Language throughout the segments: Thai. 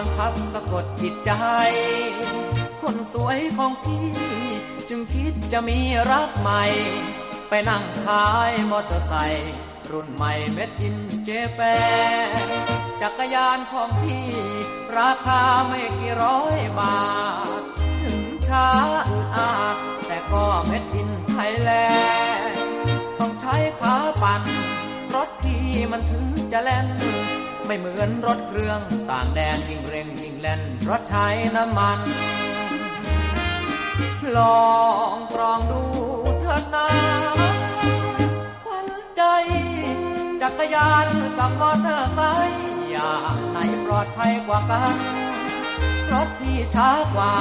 บังคับสะกดจิตใจ คนสวยของพี่ จึงคิดจะมีรักใหม่ ไปนั่งขายมอเตอร์ไซค์รุ่นใหม่เม็ดอินเจแปนจักรยานของพี่ ราคาไม่กี่ร้อยบาท ถึงช้าอึดอาดแต่ก็เม็ดอินไทยแลนด์ต้องใช้ขาปั่นรถพี่มันถึงจะแล่น ไม่เหมือนรถเครื่องต่างแดนวิ่งเร่งวิ่งแล่นรถใช้น้ำมัน ลองตรองดูเถิดนาควันใจ จักรยานกับมอเตอร์ไซค์อย่างไหนปลอดภัยกว่ากัน รถพี่ช้ากว่า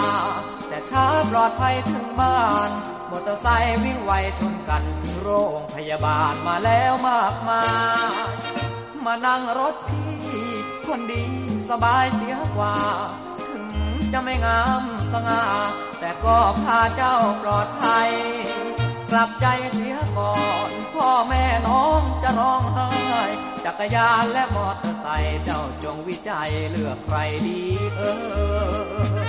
แต่ช้าปลอดภัยถึงบ้านมอเตอร์ไซค์วิ่งไวชนกันถึงโรงพยาบาลมาแล้วมากมาย มานั่งรถพี่คนดีสบายเสียกว่า ถึงจะไม่งามสง่า แต่ก็พาเจ้าปลอดภัย กลับใจเสียก่อน พ่อแม่น้องจะร้องไห้จักรยานและมอเตอร์ไซค์เจ้าจงวิจัยเลือกใครดีเออ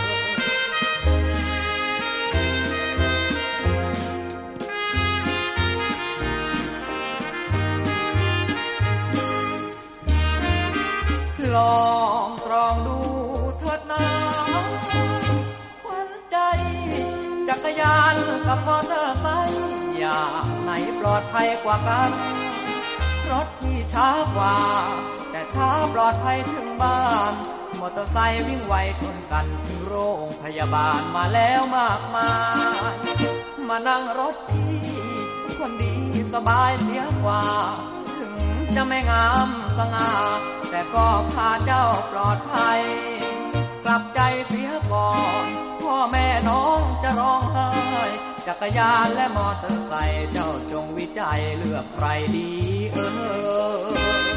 ลองตรองดูเถิดนาควันใจ จักรยานกับมอเตอร์ไซค์อย่างไหนปลอดภัยกว่ากัน รถพี่ช้ากว่า แต่ช้าปลอดภัยถึงบ้านมอเตอร์ไซค์วิ่งไวชนกันถึงโรงพยาบาลมาแล้วมากมาย มานั่งรถพี่คนดีสบายเสียกว่า จะไม่งามสง่าแต่ก็พาเจ้าปลอดภัย กลับใจเสียก่อนพ่อแม่น้องจะร้องไห้จักรยานและมอเตอร์ไซค์เจ้าจงวิจัยเลือกใครดีเออ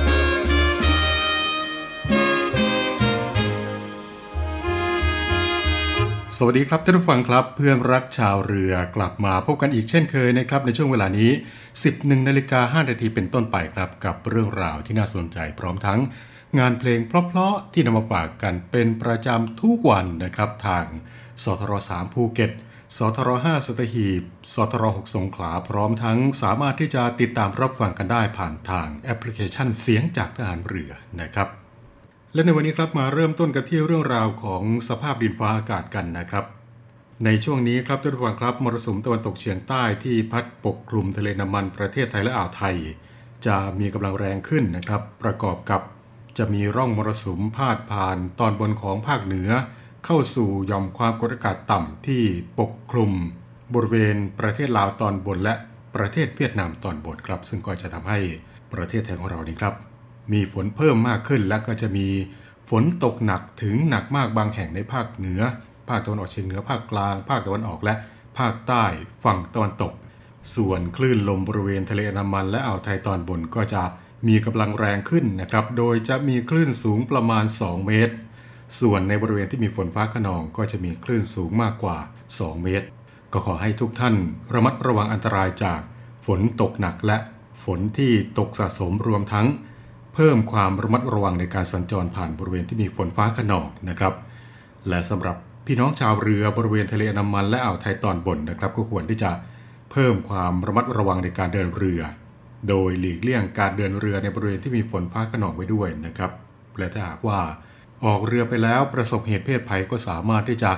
สวัสดีครับท่านผู้ฟังครับ เพื่อนรักชาวเรือกลับมาพบกันอีกเช่นเคยนะครับในช่วงเวลานี้ 11นาฬิกา5นาทีเป็นต้นไปครับ กับเรื่องราวที่น่าสนใจพร้อมทั้ง งานเพลงเพราะๆที่นำมาฝากกันเป็นประจำทุกวันนะครับ ทางสทร3ภูเก็ตสทร5สตหีบสทร6สงขลาพร้อมทั้งสามารถที่จะติดตามรับฟังกันได้ผ่านทางแอปพลิเคชันเสียงจากทหารเรือนะครับ และในวันนี้ครับมาเริ่มต้นกันที่เรื่องราวของสภาพดินฟ้าอากาศกันนะครับ ในช่วงนี้ครับท่านผู้ฟังครับมรสุมตะวันตกเฉียงใต้ที่พัดปกคลุมทะเลน้ำมันประเทศไทยและอ่าวไทย จะมีกำลังแรงขึ้นนะครับ ประกอบกับจะมีร่องมรสุมพาดผ่านตอนบนของภาคเหนือ เข้าสู่ย่อมความกดอากาศต่ำที่ปกคลุม บริเวณประเทศลาวตอนบนและประเทศเวียดนามตอนบนครับ ซึ่งก็จะทำให้ประเทศไทยของเรานี่ครับ มีฝนเพิ่มมากขึ้นและก็จะมีฝนตกหนักถึงหนักมากบางแห่งในภาคเหนือ ภาคตะวันออกเฉียงเหนือภาคกลาง ภาคตะวันออกและภาคใต้ฝั่งตะวันตก ส่วนคลื่นลมบริเวณทะเลอันดามัน และอ่าวไทยตอนบนก็จะมีกำลังแรงขึ้นนะครับ โดยจะมีคลื่นสูงประมาณ 2 เมตร ส่วนในบริเวณที่มีฝนฟ้าขนองก็จะมีคลื่นสูงมากกว่า 2 เมตร ก็ขอให้ทุกท่านระมัดระวังอันตรายจากฝนตกหนักและฝนที่ตกสะสมรวมทั้ง เพิ่มความระมัดระวังในการสัญจรผ่านบริเวณที่มีฝนฟ้าขนองนะครับ และสำหรับพี่น้องชาวเรือบริเวณทะเลอันดามันและอ่าวไทยตอนบนนะครับ ก็ควรที่จะเพิ่มความระมัดระวังในการเดินเรือ โดยหลีกเลี่ยงการเดินเรือในบริเวณที่มีฝนฟ้าขนองไว้ด้วยนะครับ และถ้าหากว่าออกเรือไปแล้วประสบเหตุเพศภัยก็สามารถที่จะ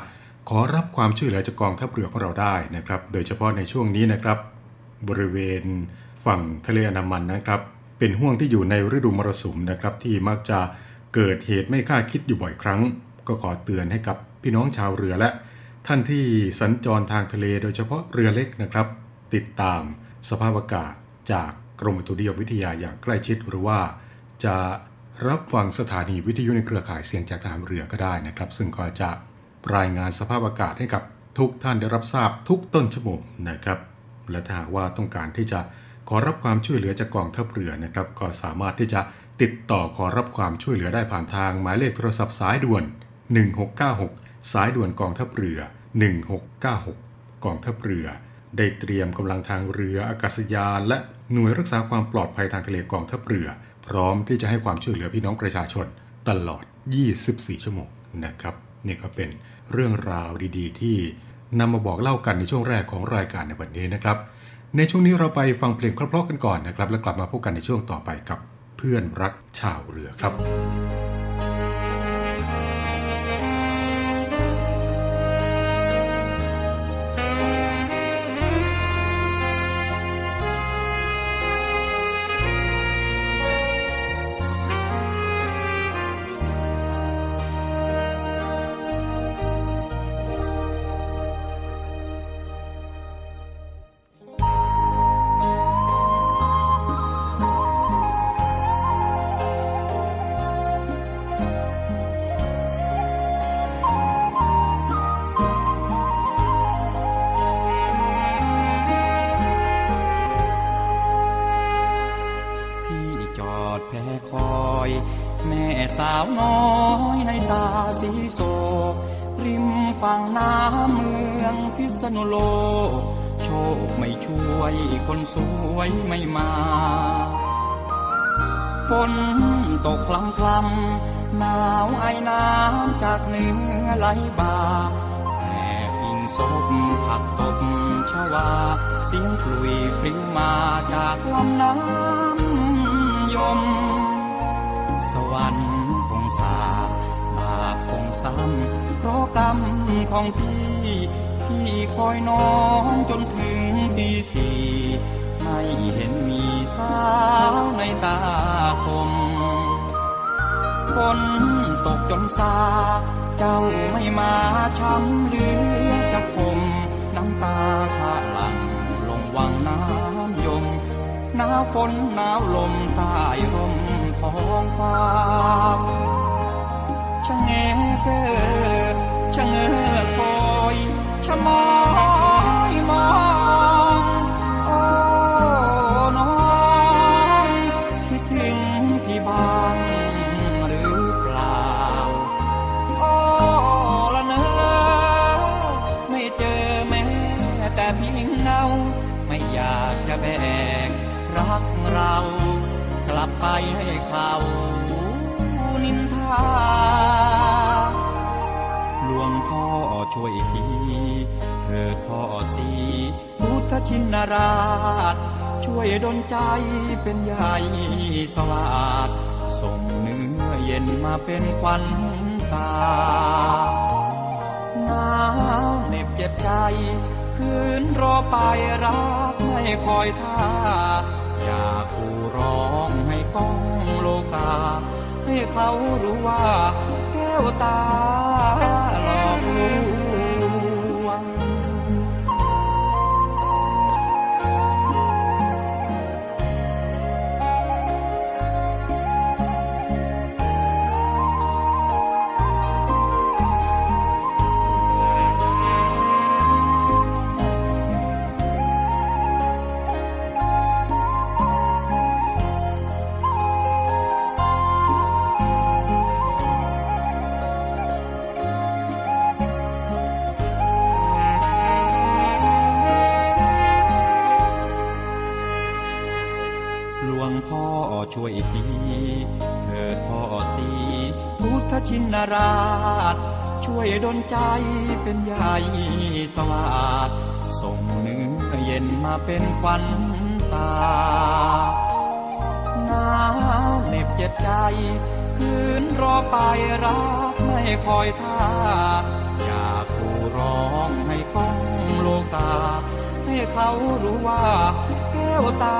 ขอรับความช่วยเหลือจากกองทัพเรือของเราได้นะครับ โดยเฉพาะในช่วงนี้นะครับ บริเวณฝั่งทะเลอันดามันนะครับ เป็นห่วงที่อยู่ในฤดูมรสุมนะครับ ที่มักจะเกิดเหตุไม่คาดคิดอยู่บ่อยครั้ง ก็ขอเตือนให้กับพี่น้องชาวเรือและ ท่านที่สัญจรทางทะเลโดยเฉพาะเรือเล็กนะครับ ติดตามสภาพอากาศจากกรมอุตุนิยมวิทยาอย่างใกล้ชิดหรือว่า จะรับฟังสถานีวิทยุในเครือข่ายเสียงจากทหารเรือก็ได้นะครับ ซึ่งก็จะรายงานสภาพอากาศให้กับทุกท่านได้รับทราบทุกต้นชั่วโมงนะครับ และถ้าหากว่าต้องการที่จะ ขอรับความช่วยเหลือจากกองทัพเรือนะครับ ก็สามารถที่จะติดต่อขอรับความช่วยเหลือได้ผ่านทางหมายเลขโทรศัพท์สายด่วน 1696 สายด่วนกองทัพเรือ 1696 กองทัพเรือ ได้เตรียมกำลังทางเรืออากาศยาน และหน่วยรักษาความปลอดภัยทางทะเลกองทัพเรือ พร้อมที่จะให้ความช่วยเหลือพี่น้องประชาชนตลอด 24 ชั่วโมงนะครับนี่ก็เป็นเรื่องราวดีๆ ที่นำมาบอกเล่ากันในช่วงแรกของรายการในวันนี้นะครับ ในช่วงนี้เราไปฟังเพลงเพราะๆกันก่อนนะครับ แล้วกลับมาพบกันในช่วงต่อไปกับเพื่อนรักชาวเรือครับ ริมฝั่งน้ำเมืองพิษณุโลก โชคไม่ช่วยคนสวยไม่มาฝนตกพลำพลำหนาวไอน้ำจากเหนือไหลบ่าแอบอิงศพผักตบชวา เสียงกลุยพลิ้วมาจากลำน้ำยม สวรรค์คงสา ซ้ำเพราะกรรมของพี่ พี่คอยน้องจนถึงตีสี่ไม่เห็นมีสาวในตาคมฝนตกจนซา เจ้าไม่มาช้ำเหลือจะคมน้ำตาข้าหลังลงวังน้ำยมหนาวฝนหนาวลมใต้ร่มท้องฟ้า ชะเงเกอชะเงอคอยชะมอยมองโอ้น้องคิดถึงพี่บ้างหรือเปล่าโอ้ละเนอไม่เจอแม้แต่เพียงเงา ไม่อยากจะแบกรักเรา กลับไปให้เขานินทาง ช่วยที เถิดพ่อสีพุทธชินราช ช่วยดลใจเป็นใหญ่สวาดส่งเนื้อเย็นมาเป็นควันตาหนาวเหน็บเจ็บใจ คืนรอไปรักไม่คอยท่า อยากกูร้องให้ก้องโลกา ให้เขารู้ว่าแก้วตาหลอกลว ดลใจเป็นใหญ่สวาดส่งเนื้อเย็นมาเป็นควันตาหนาวเหน็บเจ็บใจ คืนรอไปรักไม่คอยท่า อยากกูร้องให้ก้องโลกา ให้เขารู้ว่าแก้วตา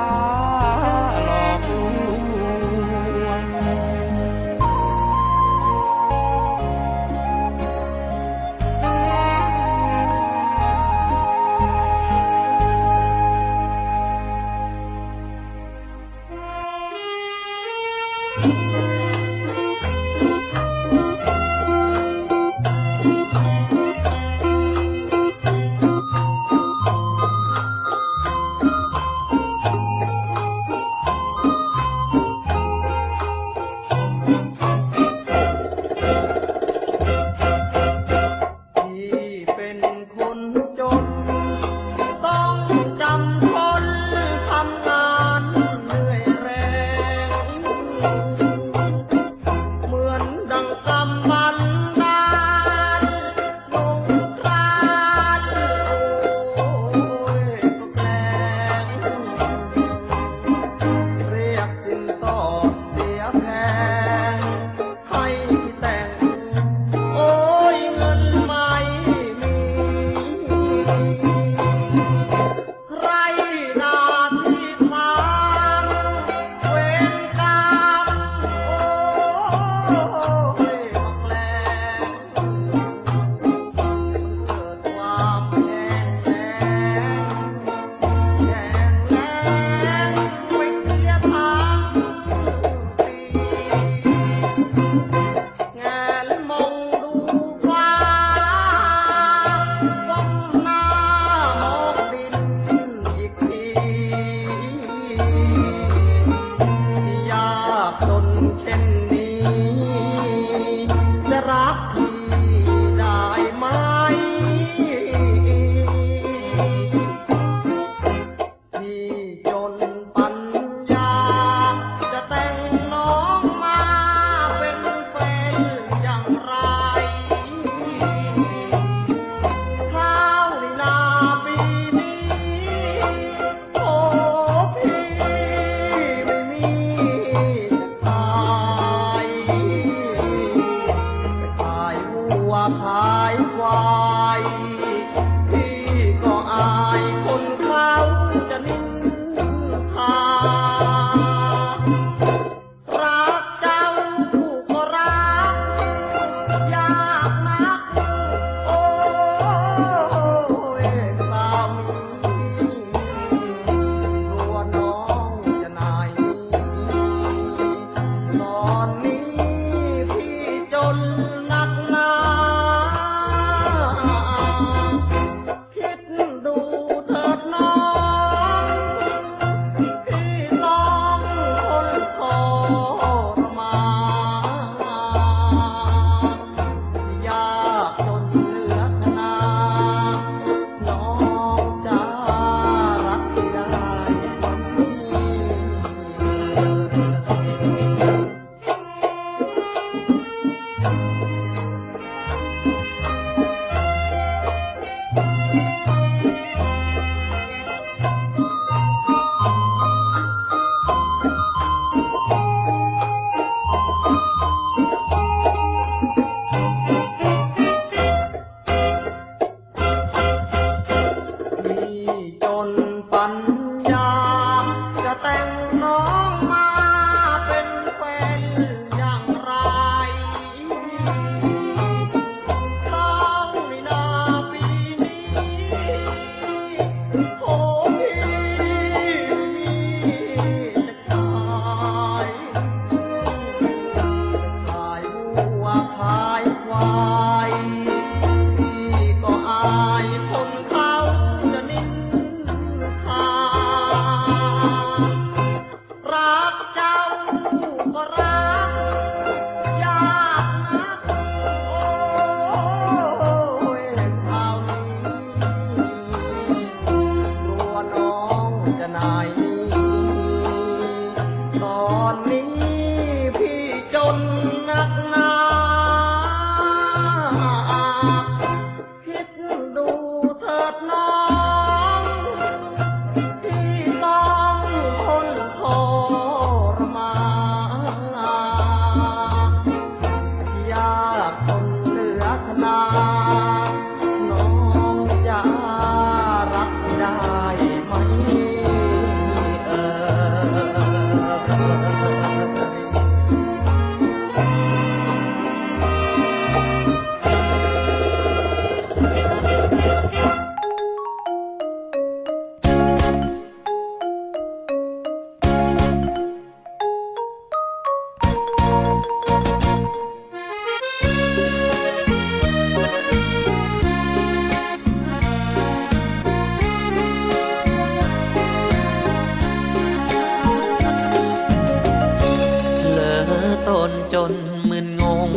นจนมึนงง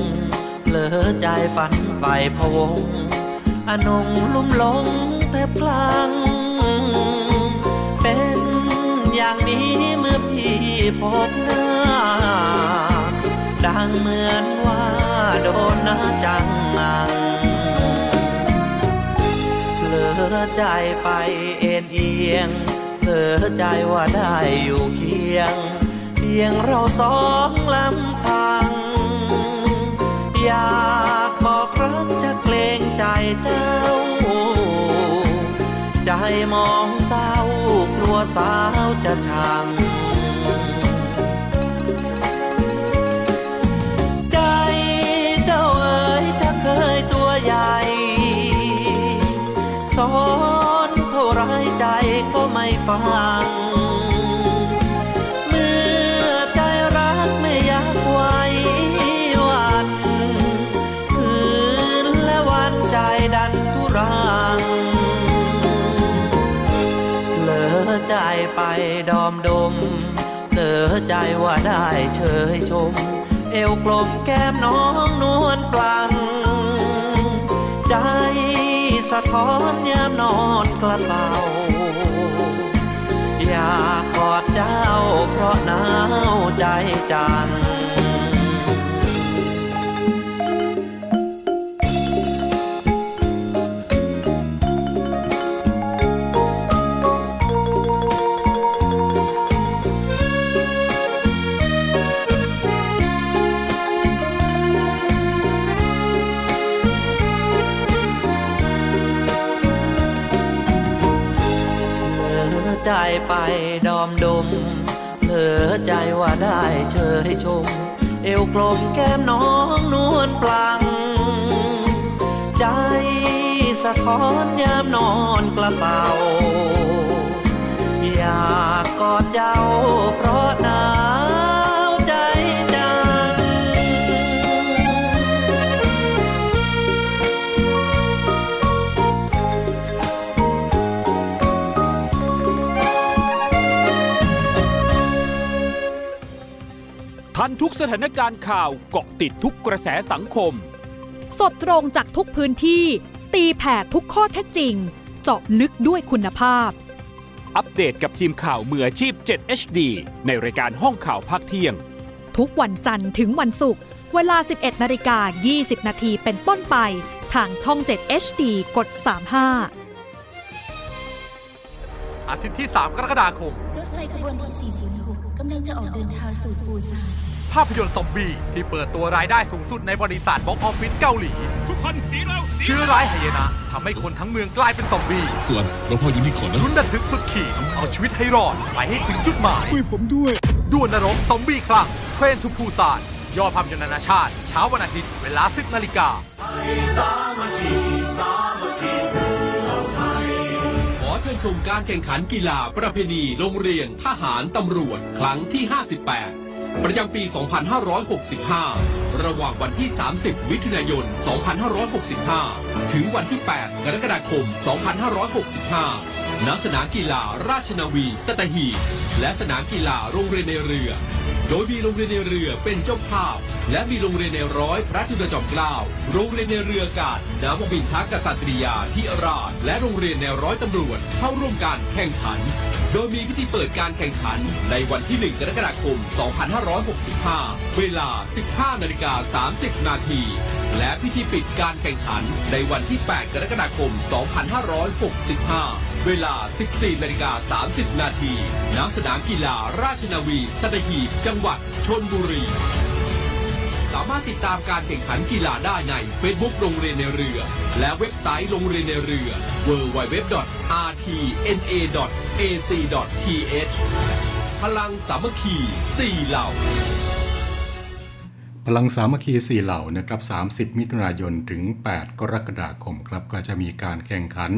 เผลอใจฝันใฝ่พวงอนงลุ่มหลงแทบคลังเป็นอย่างนี้เมื่อพี่พบหน้า ดังเหมือนว่าโดนนะจังงังเผลอใจไปเอ็นเอียงเผลอใจว่าได้อยู่เคียง พียงเราสองลำพัง อยากบอกรักจะเกรงใจเจ้า ใจมองเศร้ากลัวสาวจะชัง ใจเจ้าเอ๋ยถ้าเคยตัวใหญ่สอนเท่าไรใจก็ไม่ฟัง ว่าได้เชยชม เอวกลมแก้มน้องนวลปลัง ใจสะท้อนยามนอนกระเตาอยากกอดเจ้าเพราะหนาวใจจัง ไปดอมดม เผลอใจว่าได้เชยชม เอวกลมแก้มน้องนวลปลัง ใจสะท้อนยามนอนกระเตาอยากกอดเจ้าเพราะ นทุกสถานการณ์ข่าวเกาะติดทุกกระแสสังคม สดตรงจากทุกพื้นที่ ตีแผ่ทุกข้อเท็จจริง เจาะลึกด้วยคุณภาพ อัปเดตกับทีมข่าวมืออาชีพ 7 HD ในรายการห้องข่าวภาคเที่ยง ทุกวันจันทร์ถึงวันศุกร์เวลา 11นาฬิกา20 นาทีเป็นต้นไป ทางช่อง 7 HD กด 35อาทิตย์ที่ 3 กรกฎาคม รถไฟขบวนที่ 406 กำลังจะออกเดินทางสู่ปูซานภาพยนตร์ซอมบี้ที่เปิดตัวรายได้สูงสุดในบริษัท box office เกาหลี ทุกคนหนีแล้วเชื้อร้ายหายนะทำให้คนทั้งเมืองกลายเป็นซอมบี้ส่วนเราพออยู่นี่ก่อนนะลุ้นระทึกสุดขีดเอาชีวิตให้รอดไปให้ถึงจุดหมายช่วยผมด้วยด่วนนรกซอมบี้คลั่ง Train to Busan ยอดภาพยนตร์นานาชาติ เช้าวันอาทิตย์เวลา 10นาฬิกาขอเชิญชมการแข่งขันกีฬาประเพณีโรงเรียนทหารตำรวจ ครั้งที่ 58 ประจำปี 2565 ระหว่างวันที่ 30 มิถุนายน 2565 ถึงวันที่ 8 กรกฎาคม 2565 ณ สนามกีฬาราชนาวีสตหีบและสนามกีฬาโรงเรียนในเรือ โดยมีโรงเรียนในเรือเป็นเจ้าภาพ และมีโรงเรียนในร้อยพระจุลจอมเกล้า โรงเรียนในเรืออากาศน้ำบินทักกษัตริยาที่ราช และโรงเรียนในร้อยตำรวจเข้าร่วมการแข่งขัน ดยมีพิธีเปิดการแข่งขันในวันที่ 1 กรกฎาคม 2565 เวลา 15นาฬิกา30 นาที และพิธีปิดการแข่งขันในวันที่ 8 กรกฎาคม 2565 เวลา 14นาฬิกา30 นาทีณสนามกีฬาราชนาวี สัตหีบ จังหวัดชนบุรี สามารถติดตามการแข่งขันกีฬาได้ใน Facebook โรงเรียนในเรือ และเว็บไซต์โรงเรียนในเรือ www.rtna.ac.th พลังสามัคคีสี่เหล่า พลังสามัคคีสี่เหล่านะครับ 30 มิถุนายนถึง 8 กรกฎาคมครับ ก็จะมีการแข่งขัน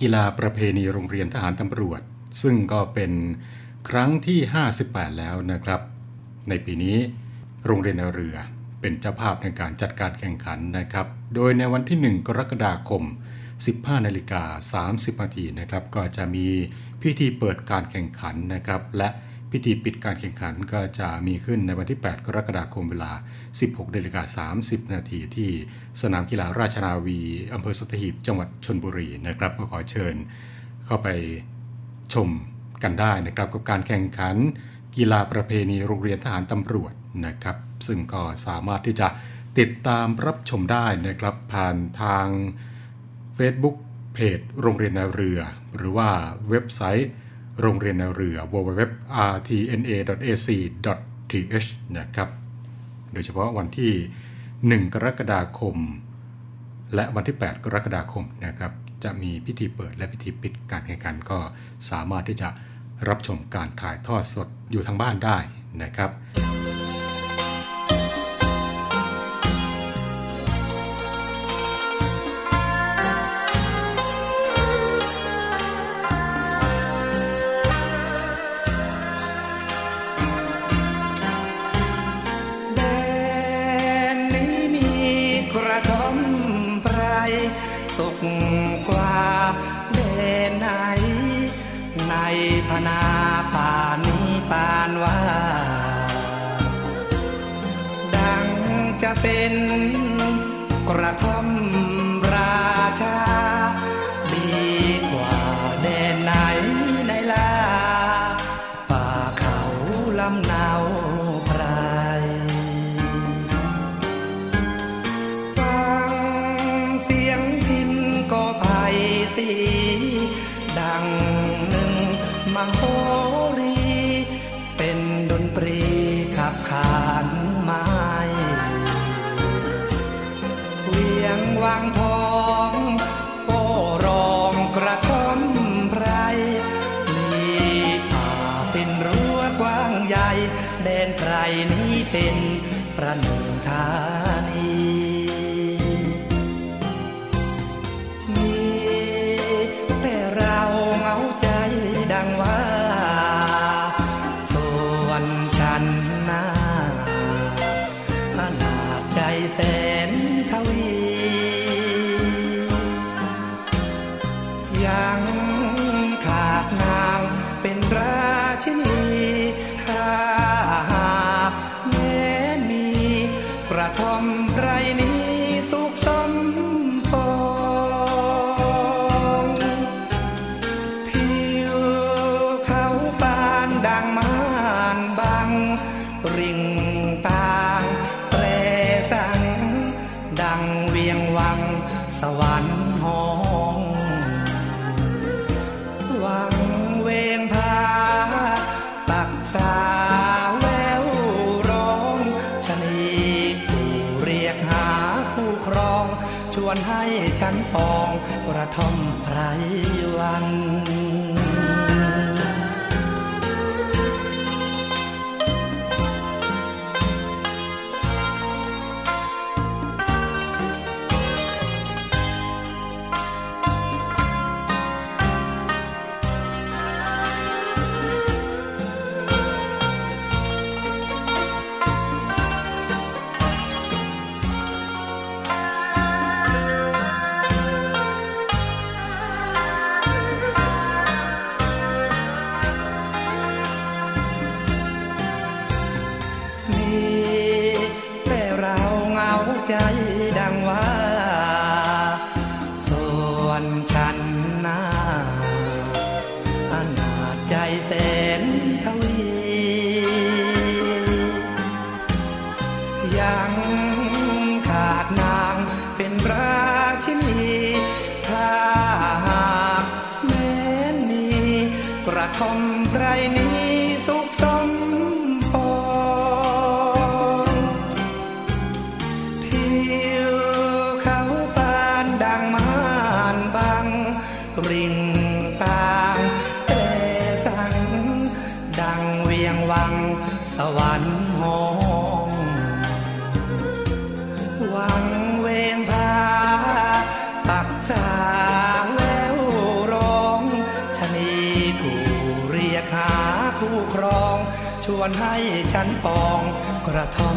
กีฬาประเพณีโรงเรียนทหารตำรวจ ซึ่งก็เป็นครั้งที่ 58 แล้วนะครับ ในปีนี้โรงเรียนในเรือ เป็นเจ้าภาพในการจัดการแข่งขันนะครับ โดยในวันที่ 1 กรกฎาคม 15นาฬิกา30นาทีนะครับ ก็จะมีพิธีเปิดการแข่งขันนะครับ และพิธีปิดการแข่งขันก็จะมีขึ้นในวันที่ 8 กรกฎาคมเวลา 16นาฬิกา30นาทีที่สนามกีฬาราชนาวีอำเภอสัตหีบจังหวัดชนบุรีนะครับ ก็ขอเชิญเข้าไปชมกันได้นะครับกับการแข่งขันกีฬาประเพณีโรงเรียนทหารตำรวจนะครับ ซึ่งก็สามารถที่จะติดตามรับชมได้นะครับผ่านทาง Facebook เพจโรงเรียนนาเรือ หรือว่าเว็บไซต์โรงเรียนนาเรือ www.rtna.ac.th นะครับ โดยเฉพาะวันที่ 1 กรกฎาคม และวันที่ 8 กรกฎาคมนะครับ จะมีพิธีเปิดและพิธีปิดการแข่งขันก็สามารถที่จะรับชมการถ่ายทอดสดอยู่ทางบ้านได้นะครับ แดนไกลนี้เป็นประหนึ่งธานีา นปองกระทอ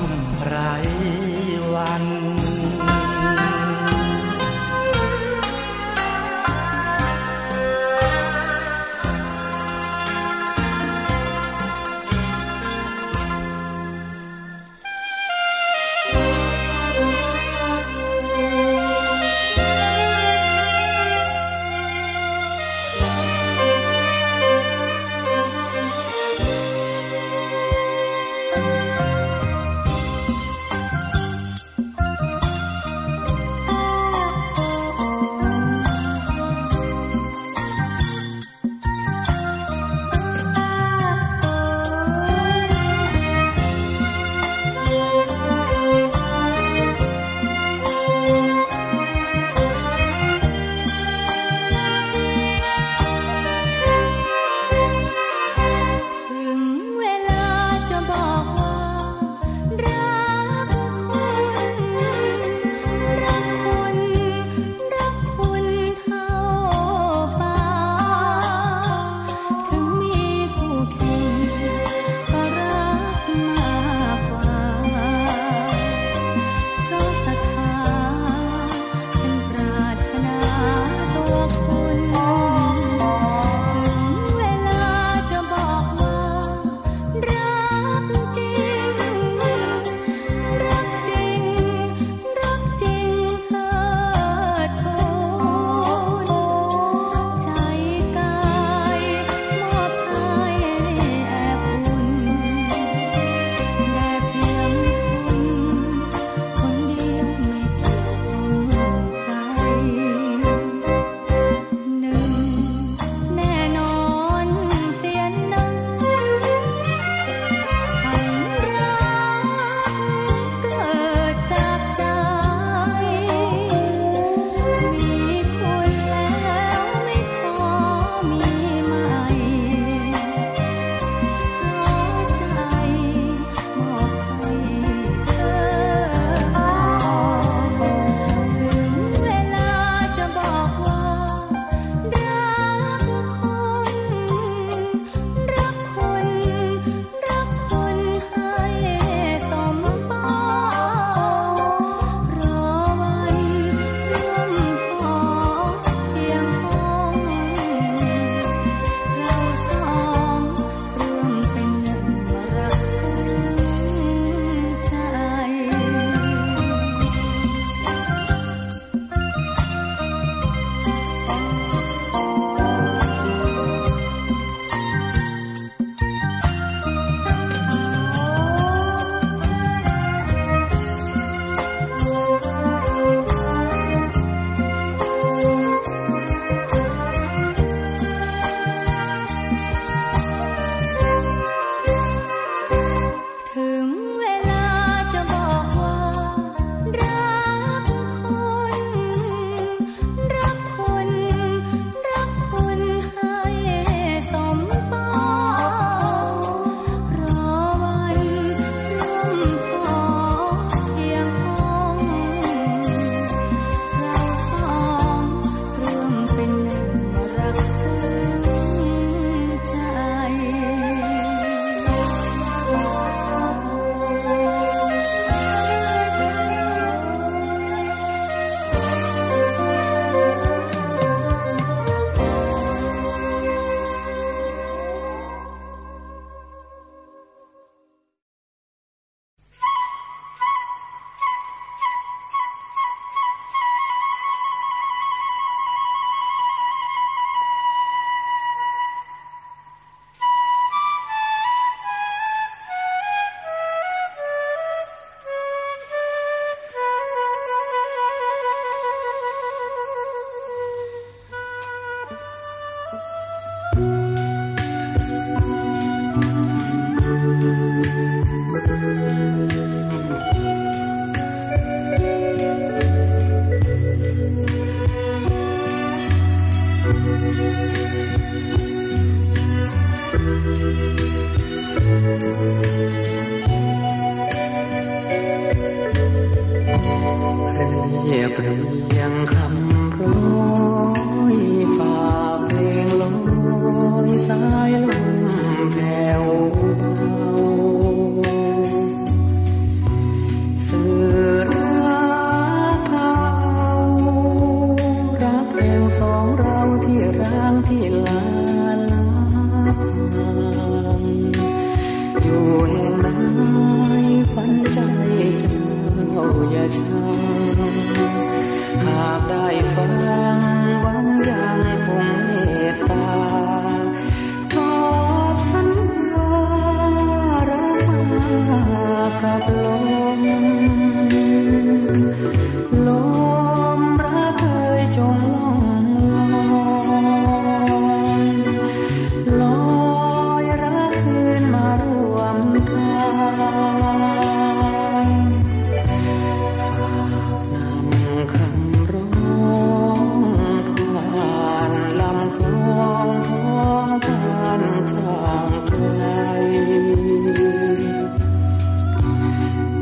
บ้านทางไกล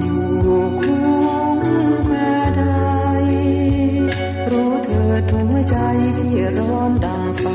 อยู่คู่แม่ใดรู้เธอดวใจที่ร้อนดังไฟ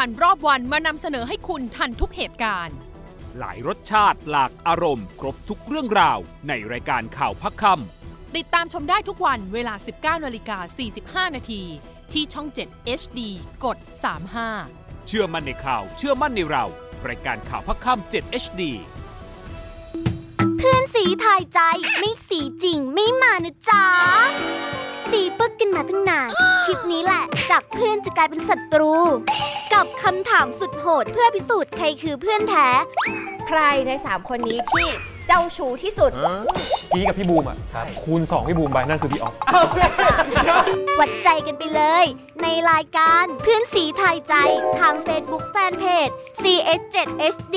คัญรอบวันมานำเสนอให้คุณทันทุกเหตุการณ์ หลายรสชาติหลากอารมณ์ ครบทุกเรื่องราว ในรายการข่าวพักคติดตามชมได้ทุกวันเวลา 19นาฬิกา45 นาที ที่ช่อง 7 HD กด 35ำเชื่อมั่นในข่าว เชื่อมั่นในเรา รายการข่าวพักคำ7 HD เพื่อนสีทายใจไม่สีจริงไม่มานะจ๊ะ สีปึกกันมาตั้งนาน คลิปนี้แหละ จากเพื่อนจะกลายเป็นศัตรู กับคำถามสุดโหดเพื่อพิสูจน์ใครคือเพื่อนแท้ ใครใน 3 คนนี้ที่เจ้าชู้ที่สุดพี่กับพี่บูมอะคูณ 2 พี่บูมไปนั่นคือพี่ออฟวัดใจกันไปเลย ในรายการเพื่อนสีทายใจทาง Facebook Fanpage CS7HD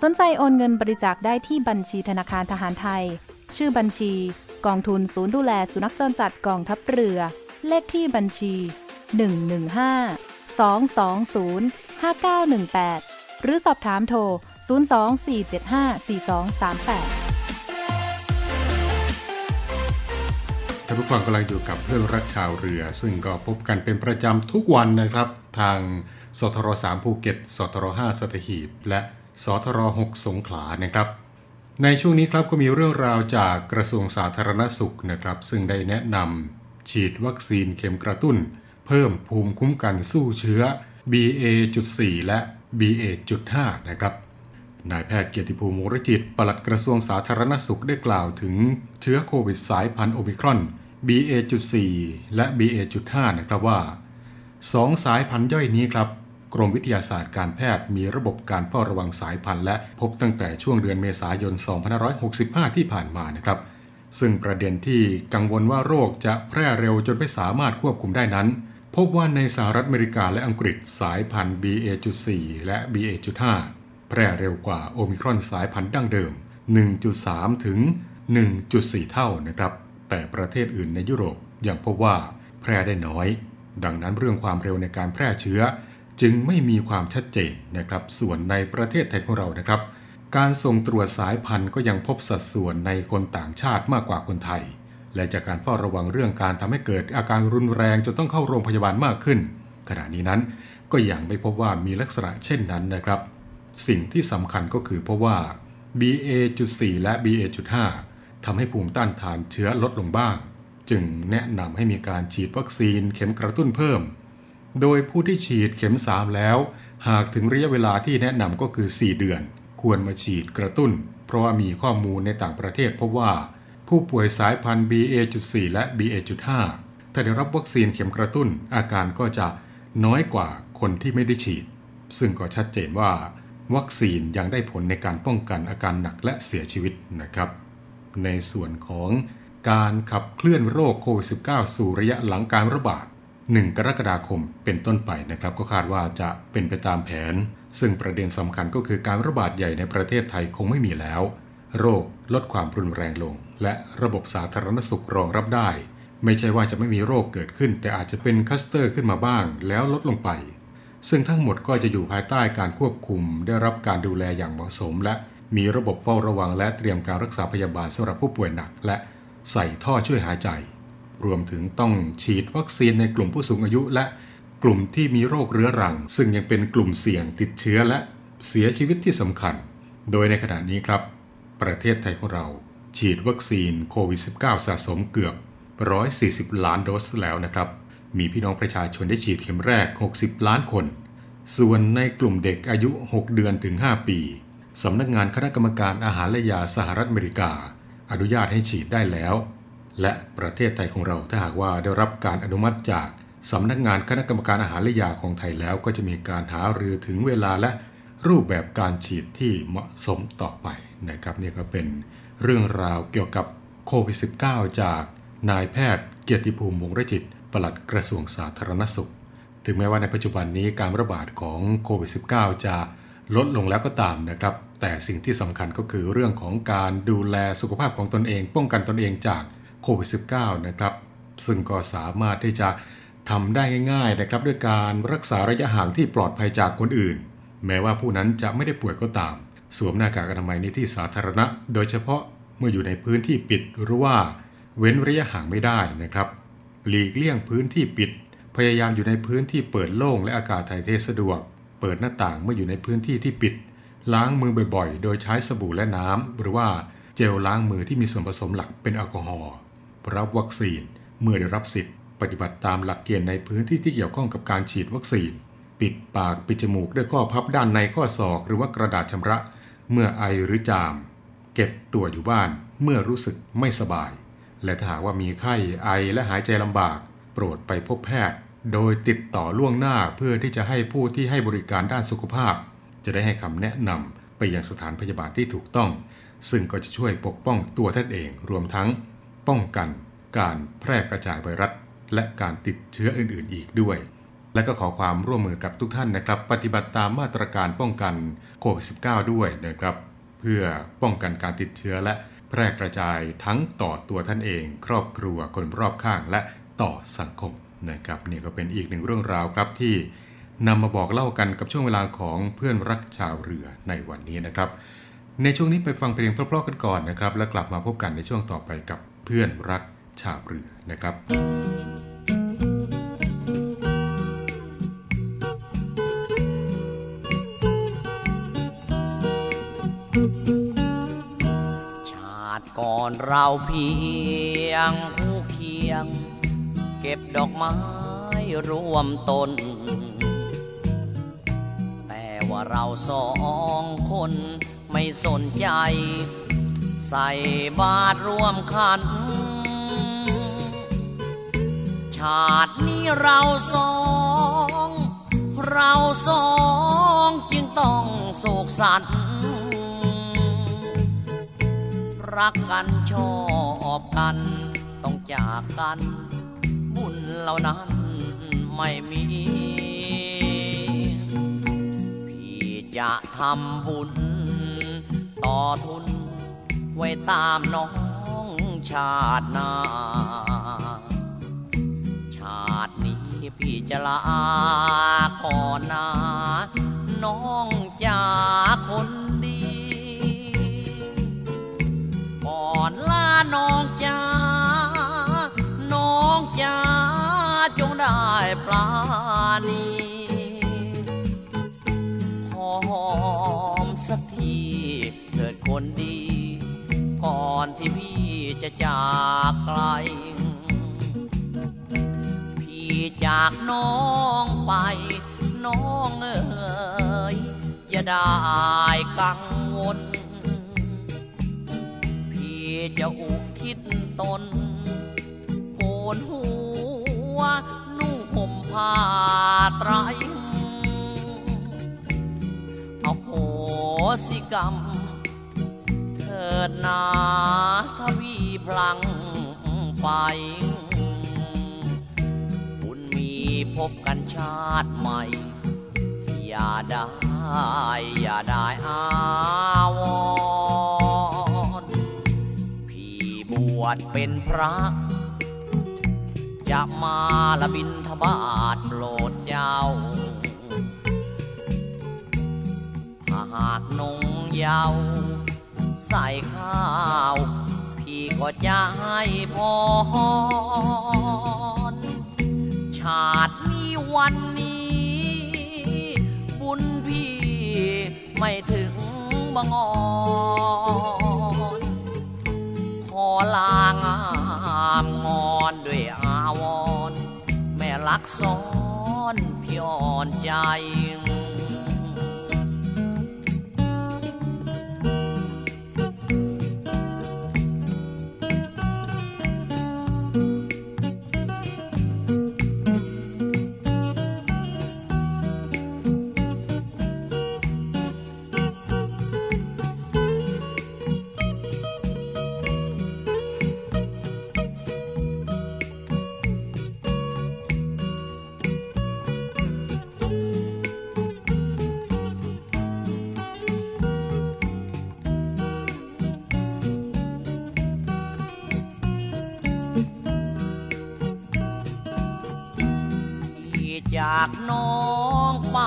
สนใจโอนเงินบริจาคได้ที่บัญชีธนาคารทหารไทย ชื่อบัญชี กองทุนศูนย์ดูแลสุนัขจรจัดกองทัพเรือ เลขที่บัญชี 115 220 5918 หรือสอบถามโทร 024754238ท่านผู้ฟังกำลังอยู่กับเพื่อนรักชาวเรือ ซึ่งก็พบกันเป็นประจำทุกวันนะครับ ทางสทร3ภูเก็ตสทร5สัตหีบ และ สทร6สงขลานะครับ ในช่วงนี้ครับก็มีเรื่องราวจากกระทรวงสาธารณสุขนะครับ ซึ่งได้แนะนำฉีดวัคซีนเข็มกระตุ้น เพิ่มภูมิคุ้มกันสู้เชื้อ BA.4 และ BA.5 นะครับนายแพทย์เกียรติภูมิวรจิตปลัดกระทรวงสาธารณสุขได้กล่าวถึงเชื้อโควิดสายพันธุ์โอมิครอน BA.4 และ BA.5 นะครับว่า 2 สายพันธุ์ย่อยนี้ครับ กรมวิทยาศาสตร์การแพทย์มีระบบการเฝ้าระวังสายพันธุ์และพบตั้งแต่ช่วงเดือนเมษายน 2565 ที่ผ่านมานะครับ ซึ่งประเด็นที่กังวลว่าโรคจะแพร่เร็วจนไม่สามารถควบคุมได้นั้น พบว่าในสหรัฐอเมริกาและอังกฤษสายพันธุ์ BA.4 และ BA.5 แพร่เร็วกว่าโอมิครอนสายพันธุ์ดั้งเดิม 1.3 ถึง 1.4 เท่านะครับ แต่ประเทศอื่นในยุโรปยังพบว่าแพร่ได้น้อย ดังนั้นเรื่องความเร็วในการแพร่เชื้อ จึงไม่มีความชัดเจนนะครับ ส่วนในประเทศไทยของเรานะครับ การส่งตรวจสายพันธุ์ก็ยังพบสัดส่วนในคนต่างชาติมากกว่าคนไทย และจากการเฝ้าระวังเรื่องการทำให้เกิดอาการรุนแรงจนต้องเข้าโรงพยาบาลมากขึ้น ขณะนี้นั้นก็ยังไม่พบว่ามีลักษณะเช่นนั้นนะครับ สิ่งที่สำคัญก็คือเพราะว่า BA.4 และ BA.5 ทำให้ภูมิต้านทานเชื้อลดลงบ้าง จึงแนะนำให้มีการฉีดวัคซีนเข็มกระตุ้นเพิ่ม โดยผู้ที่ฉีดเข็ม 3 แล้ว หากถึงระยะเวลาที่แนะนำก็คือ 4 เดือน ควรมาฉีดกระตุ้น เพราะว่ามีข้อมูลในต่างประเทศพบว่า ผู้ป่วยสายพันธุ์ BA.4 และ BA.5 ถ้าได้รับวัคซีนเข็มกระตุ้น อาการก็จะน้อยกว่าคนที่ไม่ได้ฉีด ซึ่งก็ชัดเจนว่า วัคซีนยังได้ผลในการป้องกันอาการหนักและเสียชีวิตนะครับ ในส่วนของการขับเคลื่อนโรคโควิด -19 สู่ระยะหลังการระบาด 1 กรกฎาคมเป็นต้นไปนะครับก็คาดว่าจะเป็นไปตามแผน ซึ่งประเด็นสำคัญก็คือการระบาดใหญ่ในประเทศไทยคงไม่มีแล้ว โรคลดความรุนแรงลง และระบบสาธารณสุขรองรับได้ ไม่ใช่ว่าจะไม่มีโรคเกิดขึ้น แต่อาจจะเป็น cluster ขึ้นมาบ้าง แล้วลดลงไป ซึ่งทั้งหมดก็จะอยู่ภายใต้การควบคุม ได้รับการดูแลอย่างเหมาะสม และมีระบบเฝ้าระวังและเตรียมการรักษาพยาบาลสำหรับผู้ป่วยหนัก และใส่ท่อช่วยหายใจ รวมถึงต้องฉีดวัคซีนในกลุ่มผู้สูงอายุและกลุ่มที่มีโรคเรื้อรัง ซึ่งยังเป็นกลุ่มเสี่ยงติดเชื้อและเสียชีวิตที่สำคัญ โดยในขณะนี้ครับ ประเทศไทยของเราฉีดวัคซีนโควิด -19 สะสมเกือบ 140 ล้านโดสแล้วนะครับ มีพี่น้องประชาชนได้ฉีดเข็มแรก 60 ล้านคน ส่วนในกลุ่มเด็กอายุ 6 เดือนถึง 5 ปี สำนักงานคณะกรรมการอาหารและยาสหรัฐอเมริกา อนุญาตให้ฉีดได้แล้ว และประเทศไทยของเราถ้าหากว่าได้รับการอนุมัติจากสำนักงานคณะกรรมการอาหารและยาของไทยแล้ว ก็จะมีการหารือถึงเวลาและรูปแบบการฉีดที่เหมาะสมต่อไปนะครับนี่ก็เป็นเรื่องราวเกี่ยวกับโควิด -19 จากนายแพทย์เกียรติภูมิวงรจิตปลัดกระทรวงสาธารณสุข ถึงแม้ว่าในปัจจุบันนี้การระบาดของโควิด -19 จะลดลงแล้วก็ตามนะครับ แต่สิ่งที่สำคัญก็คือเรื่องของการดูแลสุขภาพของตนเอง ป้องกันตนเองจาก โควิด -19 นะครับ ซึ่งก็สามารถที่จะทำได้ง่ายๆนะครับด้วยการรักษาระยะห่างที่ปลอดภัยจากคนอื่น แม้ว่าผู้นั้นจะไม่ได้ป่วยก็ตาม สวมหน้ากากอนามัยในที่สาธารณะ โดยเฉพาะเมื่ออยู่ในพื้นที่ปิดหรือว่าเว้นระยะห่างไม่ได้นะครับ หลีกเลี่ยงพื้นที่ปิด พยายามอยู่ในพื้นที่เปิดโล่งและอากาศถ่ายเทสะดวก เปิดหน้าต่างเมื่ออยู่ในพื้นที่ที่ปิด ล้างมือบ่อยๆ โดยใช้สบู่และน้ำหรือว่าเจลล้างมือที่มีส่วนผสมหลักเป็นแอลกอฮอล์ รับวัคซีน เมื่อได้รับสิทธิ์ปฏิบัติตามหลักเกณฑ์ในพื้นที่ที่เกี่ยวข้องกับการฉีดวัคซีน ปิดปากปิดจมูกด้วยข้อพับด้านในข้อศอก หรือว่ากระดาษชำระ เมื่อไอหรือจาม เก็บตัวอยู่บ้านเมื่อรู้สึกไม่สบาย และถ้าหากว่ามีไข้ไอและหายใจลำบาก โปรดไปพบแพทย์ โดยติดต่อล่วงหน้าเพื่อที่จะให้ผู้ที่ให้บริการด้านสุขภาพ จะได้ให้คำแนะนำไปยังสถานพยาบาลที่ถูกต้อง ซึ่งก็จะช่วยปกป้องตัวท่านเองรวมทั้ง ป้องกันการแพร่กระจายไวรัส และการติดเชื้ออื่นๆ อีกด้วย และก็ขอความร่วมมือกับทุกท่านนะครับ ปฏิบัติตามมาตรการป้องกันโควิด -19 ด้วยนะครับ เพื่อป้องกันการติดเชื้อและแพร่กระจายทั้งต่อตัวท่านเอง ครอบครัวคนรอบข้างและต่อสังคมนะครับนี่ก็เป็นอีกหนึ่งเรื่องราวครับที่นำมาบอกเล่ากันกับช่วงเวลาของเพื่อนรักชาวเรือในวันนี้นะครับ ในช่วงนี้ไปฟังเพลงเพราะๆกันก่อนนะครับ แล้วกลับมาพบกันในช่วงต่อไปกับ เพื่อนรักชาวเรือนะครับชาติก่อนเราเพียงคู่เคียง เก็บดอกไม้ร่วมตน แต่ว่าเราสองคนไม่สนใจ ใส่บาตรร่วมขัน ชาตินี้เราสอง เราสองจึงต้องโศกสันรักกันชอบกัน ต้องจากกัน บุญเหล่านั้นไม่มี พี่จะทำบุญต่อทุน ไว้ตามน้องชาติหน้า ชาตินี้พี่จะลาก่อนนะน้องจาคนดีก่อนลาน้องจ้าน้องจ้าจงได้ปลานีหอมสักทีเถิดคนดี อนที่พี่จะจากไกล พี่จากน้องไป น้องเอ๋ยอย่าได้กังวล พี่จะอุทิศตนโกนหัว นุ่งห่มผ้าไตรเอาโหสิกรรม ถิดนาทวีพลังไปบุญมีพบกันชาติใหม่ อย่าได้ อย่าได้อาวรพี่บวชเป็นพระ จะมาละบินทบาทโปรดเจ้าถ้าหากนงเยาว์ ใส่ข้าว พี่ก็จะให้พร ชาตินี้วันนี้ บุญพี่ไม่ถึงบังอ่อนขอลางามงอนด้วยอาวร แม่ลักซ้อนพี่อ่อนใจ จากน้องไป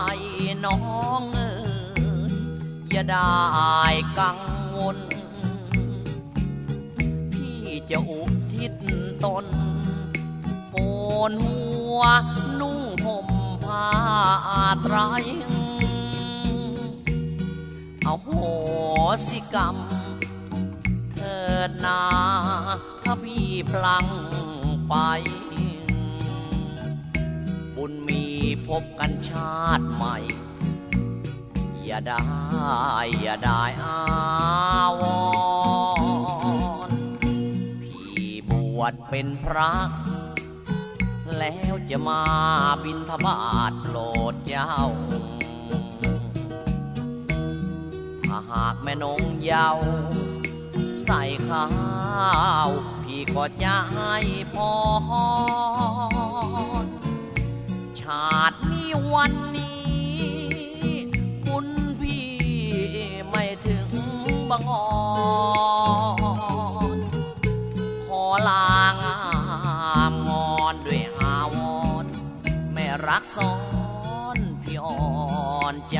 น้องเอ๋ยอย่าได้กังวล พี่จะอุทิศตนโกนหัวนุ่งห่มผ้าไตรเอาโหสิกรรม เถิดนา ถ้าพี่พลังไป พบกันชาติใหม่ อย่าได้ อย่าได้อาวรณ์พี่บวชเป็นพระ แล้วจะมาบินทบาทโปรดเจ้า ถ้าหากแม่นงเยาวใส่ข้าว พี่ก็จะให้พร ชาตินี้วันนี้ คุณพี่ไม่ถึงบังอ่อนขอลางามงอนด้วยอาวอนแม่รักซ้อนพี่อ่อนใจ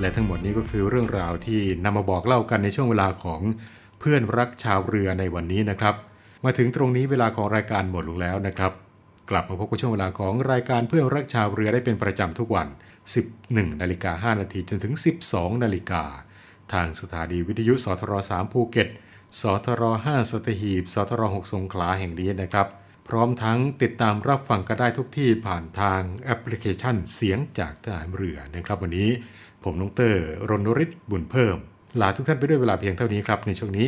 และทั้งหมดนี้ก็คือเรื่องราวที่นำมาบอกเล่ากันในช่วงเวลาของเพื่อนรักชาวเรือในวันนี้นะครับ มาถึงตรงนี้เวลาของรายการหมดลงแล้วนะครับ กลับมาพบกับช่วงเวลาของรายการเพื่อนรักชาวเรือได้เป็นประจำทุกวัน 11นาฬิกา5นาทีจนถึง 12นาฬิกาทางสถานีวิทยุสทร3ภูเก็ตสทร5สัตหีบสทร6สงขลาแห่งนี้นะครับ พร้อมทั้งติดตามรับฟังกันได้ทุกที่ผ่านทางแอปพลิเคชันเสียงจากทหารเรือนะครับวันนี้ ผมนงเตอร์รณริศบุญเพิ่ม ลาทุกท่านไปด้วยเวลาเพียงเท่านี้ครับ ในช่วงนี้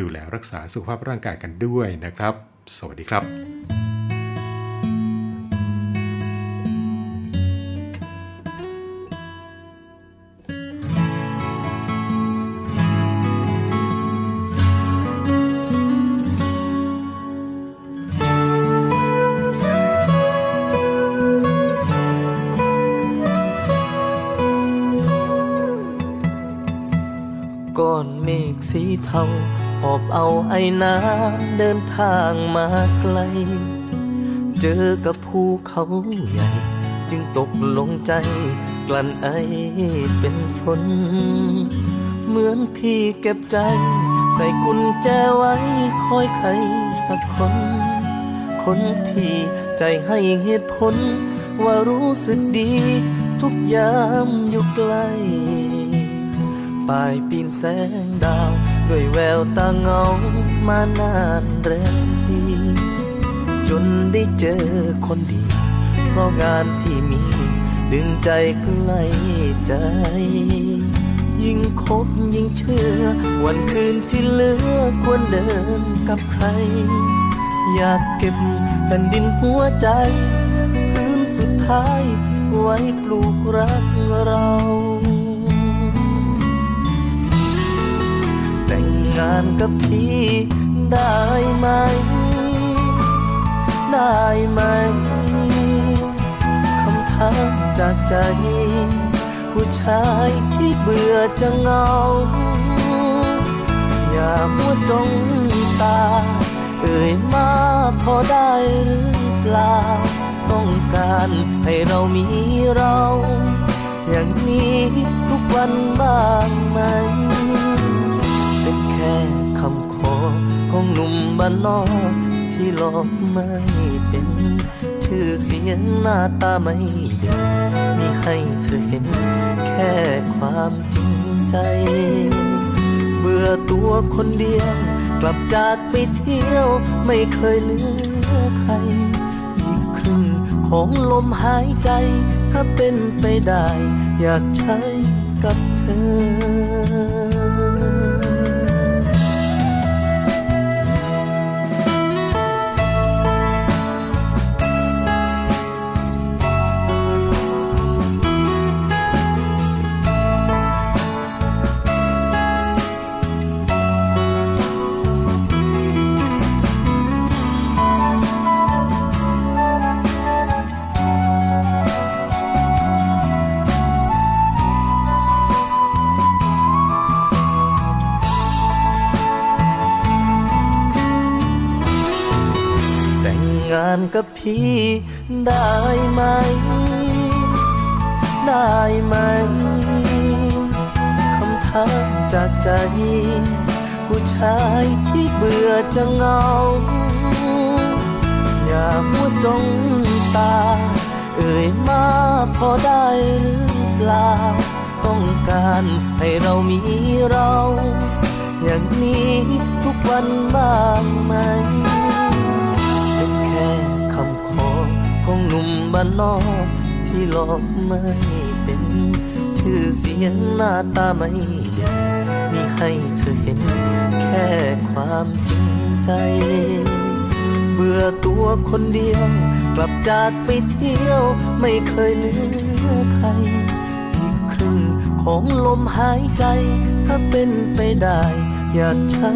ดูแลรักษาสุขภาพร่างกายกันด้วยนะครับ สวัสดีครับ เทาหอบเอาไอ้น้ำเดินทางมาไกล เจอกับภูเขาใหญ่ จึงตกลงใจ กลั้นไอเป็นฝน เหมือนพี่เก็บใจ ใส่กุญแจไว้คอยใครสักคน คนที่ใจให้เหตุผล ว่ารู้สึกดี ทุกยามอยู่ไกลปลายปีนแสงดาว ด้วยแววตาเงามานานแรมปี จนได้เจอคนดี เพราะงานที่มี ดึงใจใกล้ใจ ยิ่งคบยิ่งเชื่อ วันคืนที่เหลือควรเดินกับใคร อยากเก็บแผ่นดินหัวใจ พื้นสุดท้ายไว้ปลูกรักเรา งานกับพี่ได้ไหม ได้ไหมคำถามจากใจ ผู้ชายที่เบื่อจะเงา อย่ามัวจ้องตา เอ่ยมาพอได้หรือเปล่า ต้องการให้เรามีเรา อย่างนี้ทุกวันบ้างไหม ค่คำขอของหนุ่มบ้านนอกที่หลอกไม่เป็น ชื่อเสียงหน้าตาไม่เด่นมีให้เธอเห็น แค่ความจริงใจ เบื่อตัวคนเดียว กลับจากไปเที่ยวไม่เคยเลือใครอีกครึ่งของลมหายใจ ถ้าเป็นไปได้ อยากใช้กับเธอ ได้ไหม ได้ไหมคำถามจากใจ ผู้ชายที่เบื่อจะเงา อย่ามัวจ้องตา เอ่ยมาพอได้หรือเปล่า ต้องการให้เรามีเรา อย่างนี้ทุกวันบ้างไหม ของหนุ่มบ้านนอกที่หลอกไม่เป็นชื่อเสียงหน้าตาไม่เด่นมีให้เธอเห็นแค่ความจริงใจเบื่อตัวคนเดียว กลับจากไปเที่ยวไม่เคยเหลือใคร อีกครึ่งของลมหายใจ ถ้าเป็นไปได้ อยากใช้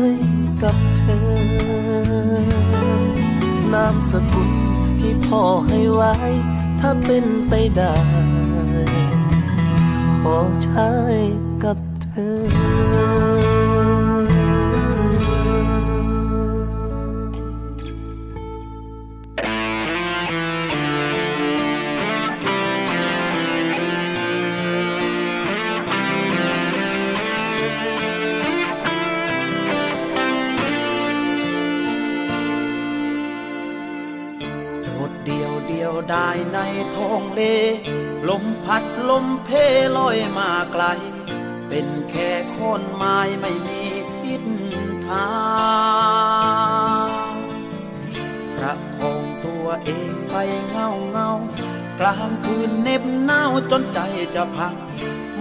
กับเธอ นามสกุล ที่พ่อให้ไว้ ถ้าเป็นไปได้ขอใช้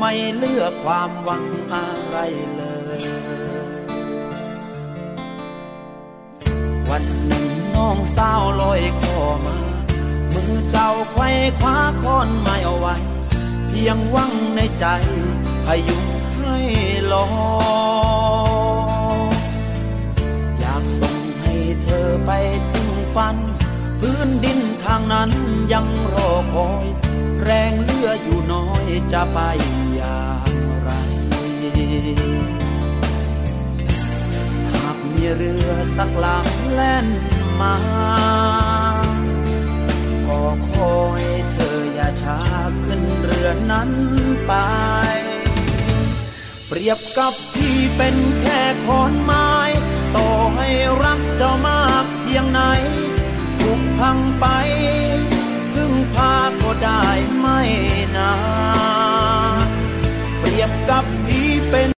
ไม่เลือกความหวังอะไรเลย วันหนึ่งน้องสาวลอยคอมา มือเจ้าไขว้คว้าค้อนไม้เอาไว้ เพียงหวังในใจพยุงให้ลออยากส่งให้เธอไปถึงฝัน พื้นดินทางนั้นยังรอคอย แรงเลืออยู่น้อยจะไป มีเรือสักลำแล่นมาก็คอยเธออย่าช้าขึ้นเรือนั้นไป เปรียบกับพี่เป็นแค่คอนไม้ ต่อให้รักเจ้ามากเพียงไหนถูกพังไป พึ่งพาก็ได้ไม่นานเปรียบกับพี่เป็น